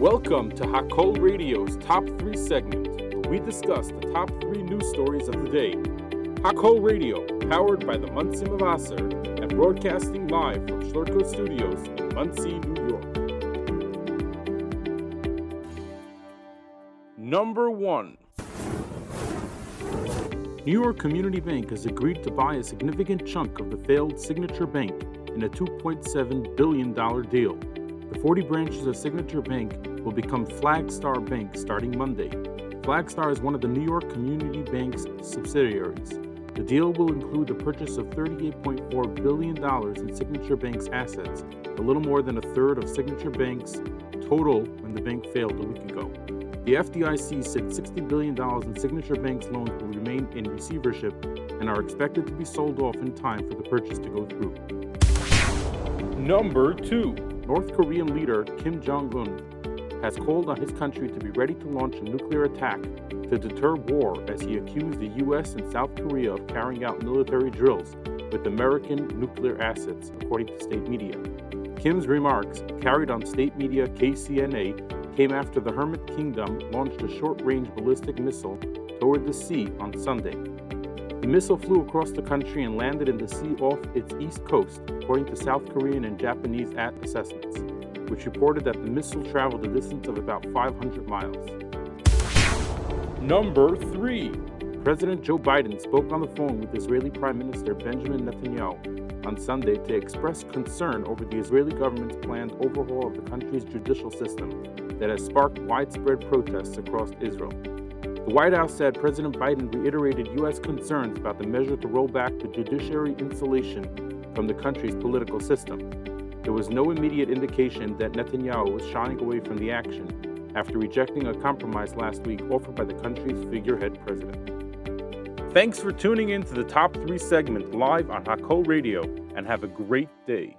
Welcome to Hakol Radio's Top 3 segment, where we discuss the top 3 news stories of the day. Hakol Radio, powered by the Monsey Mevaser and broadcasting live from Schlurko Studios in Monsey, New York. Number 1 New York Community Bank has agreed to buy a significant chunk of the failed Signature Bank in a $2.7 billion deal. The 40 branches of Signature Bank will become Flagstar Bank starting Monday. Flagstar is one of the New York Community Bank's subsidiaries. The deal will include the purchase of $38.4 billion in Signature Bank's assets, a little more than a third of Signature Bank's total when the bank failed a week ago. The FDIC said $60 billion in Signature Bank's loans will remain in receivership and are expected to be sold off in time for the purchase to go through. Number 2. North Korean leader Kim Jong un has called on his country to be ready to launch a nuclear attack to deter war as he accused the U.S. and South Korea of carrying out military drills with American nuclear assets, according to state media. Kim's remarks, carried on state media KCNA, came after the Hermit Kingdom launched a short range ballistic missile toward the sea on Sunday. The missile flew across the country and landed in the sea off its east coast, according to South Korean and Japanese at assessments which reported that the missile traveled a distance of about 500 miles. Number 3. President Joe Biden spoke on the phone with Israeli Prime Minister Benjamin Netanyahu on Sunday to express concern over the Israeli government's planned overhaul of the country's judicial system that has sparked widespread protests across Israel. The White House said President Biden reiterated U.S. concerns about the measure to roll back the judiciary insulation from the country's political system. There was no immediate indication that Netanyahu was shying away from the action after rejecting a compromise last week offered by the country's figurehead president. Thanks for tuning in to the Top 3 segment live on Hakol Radio and have a great day.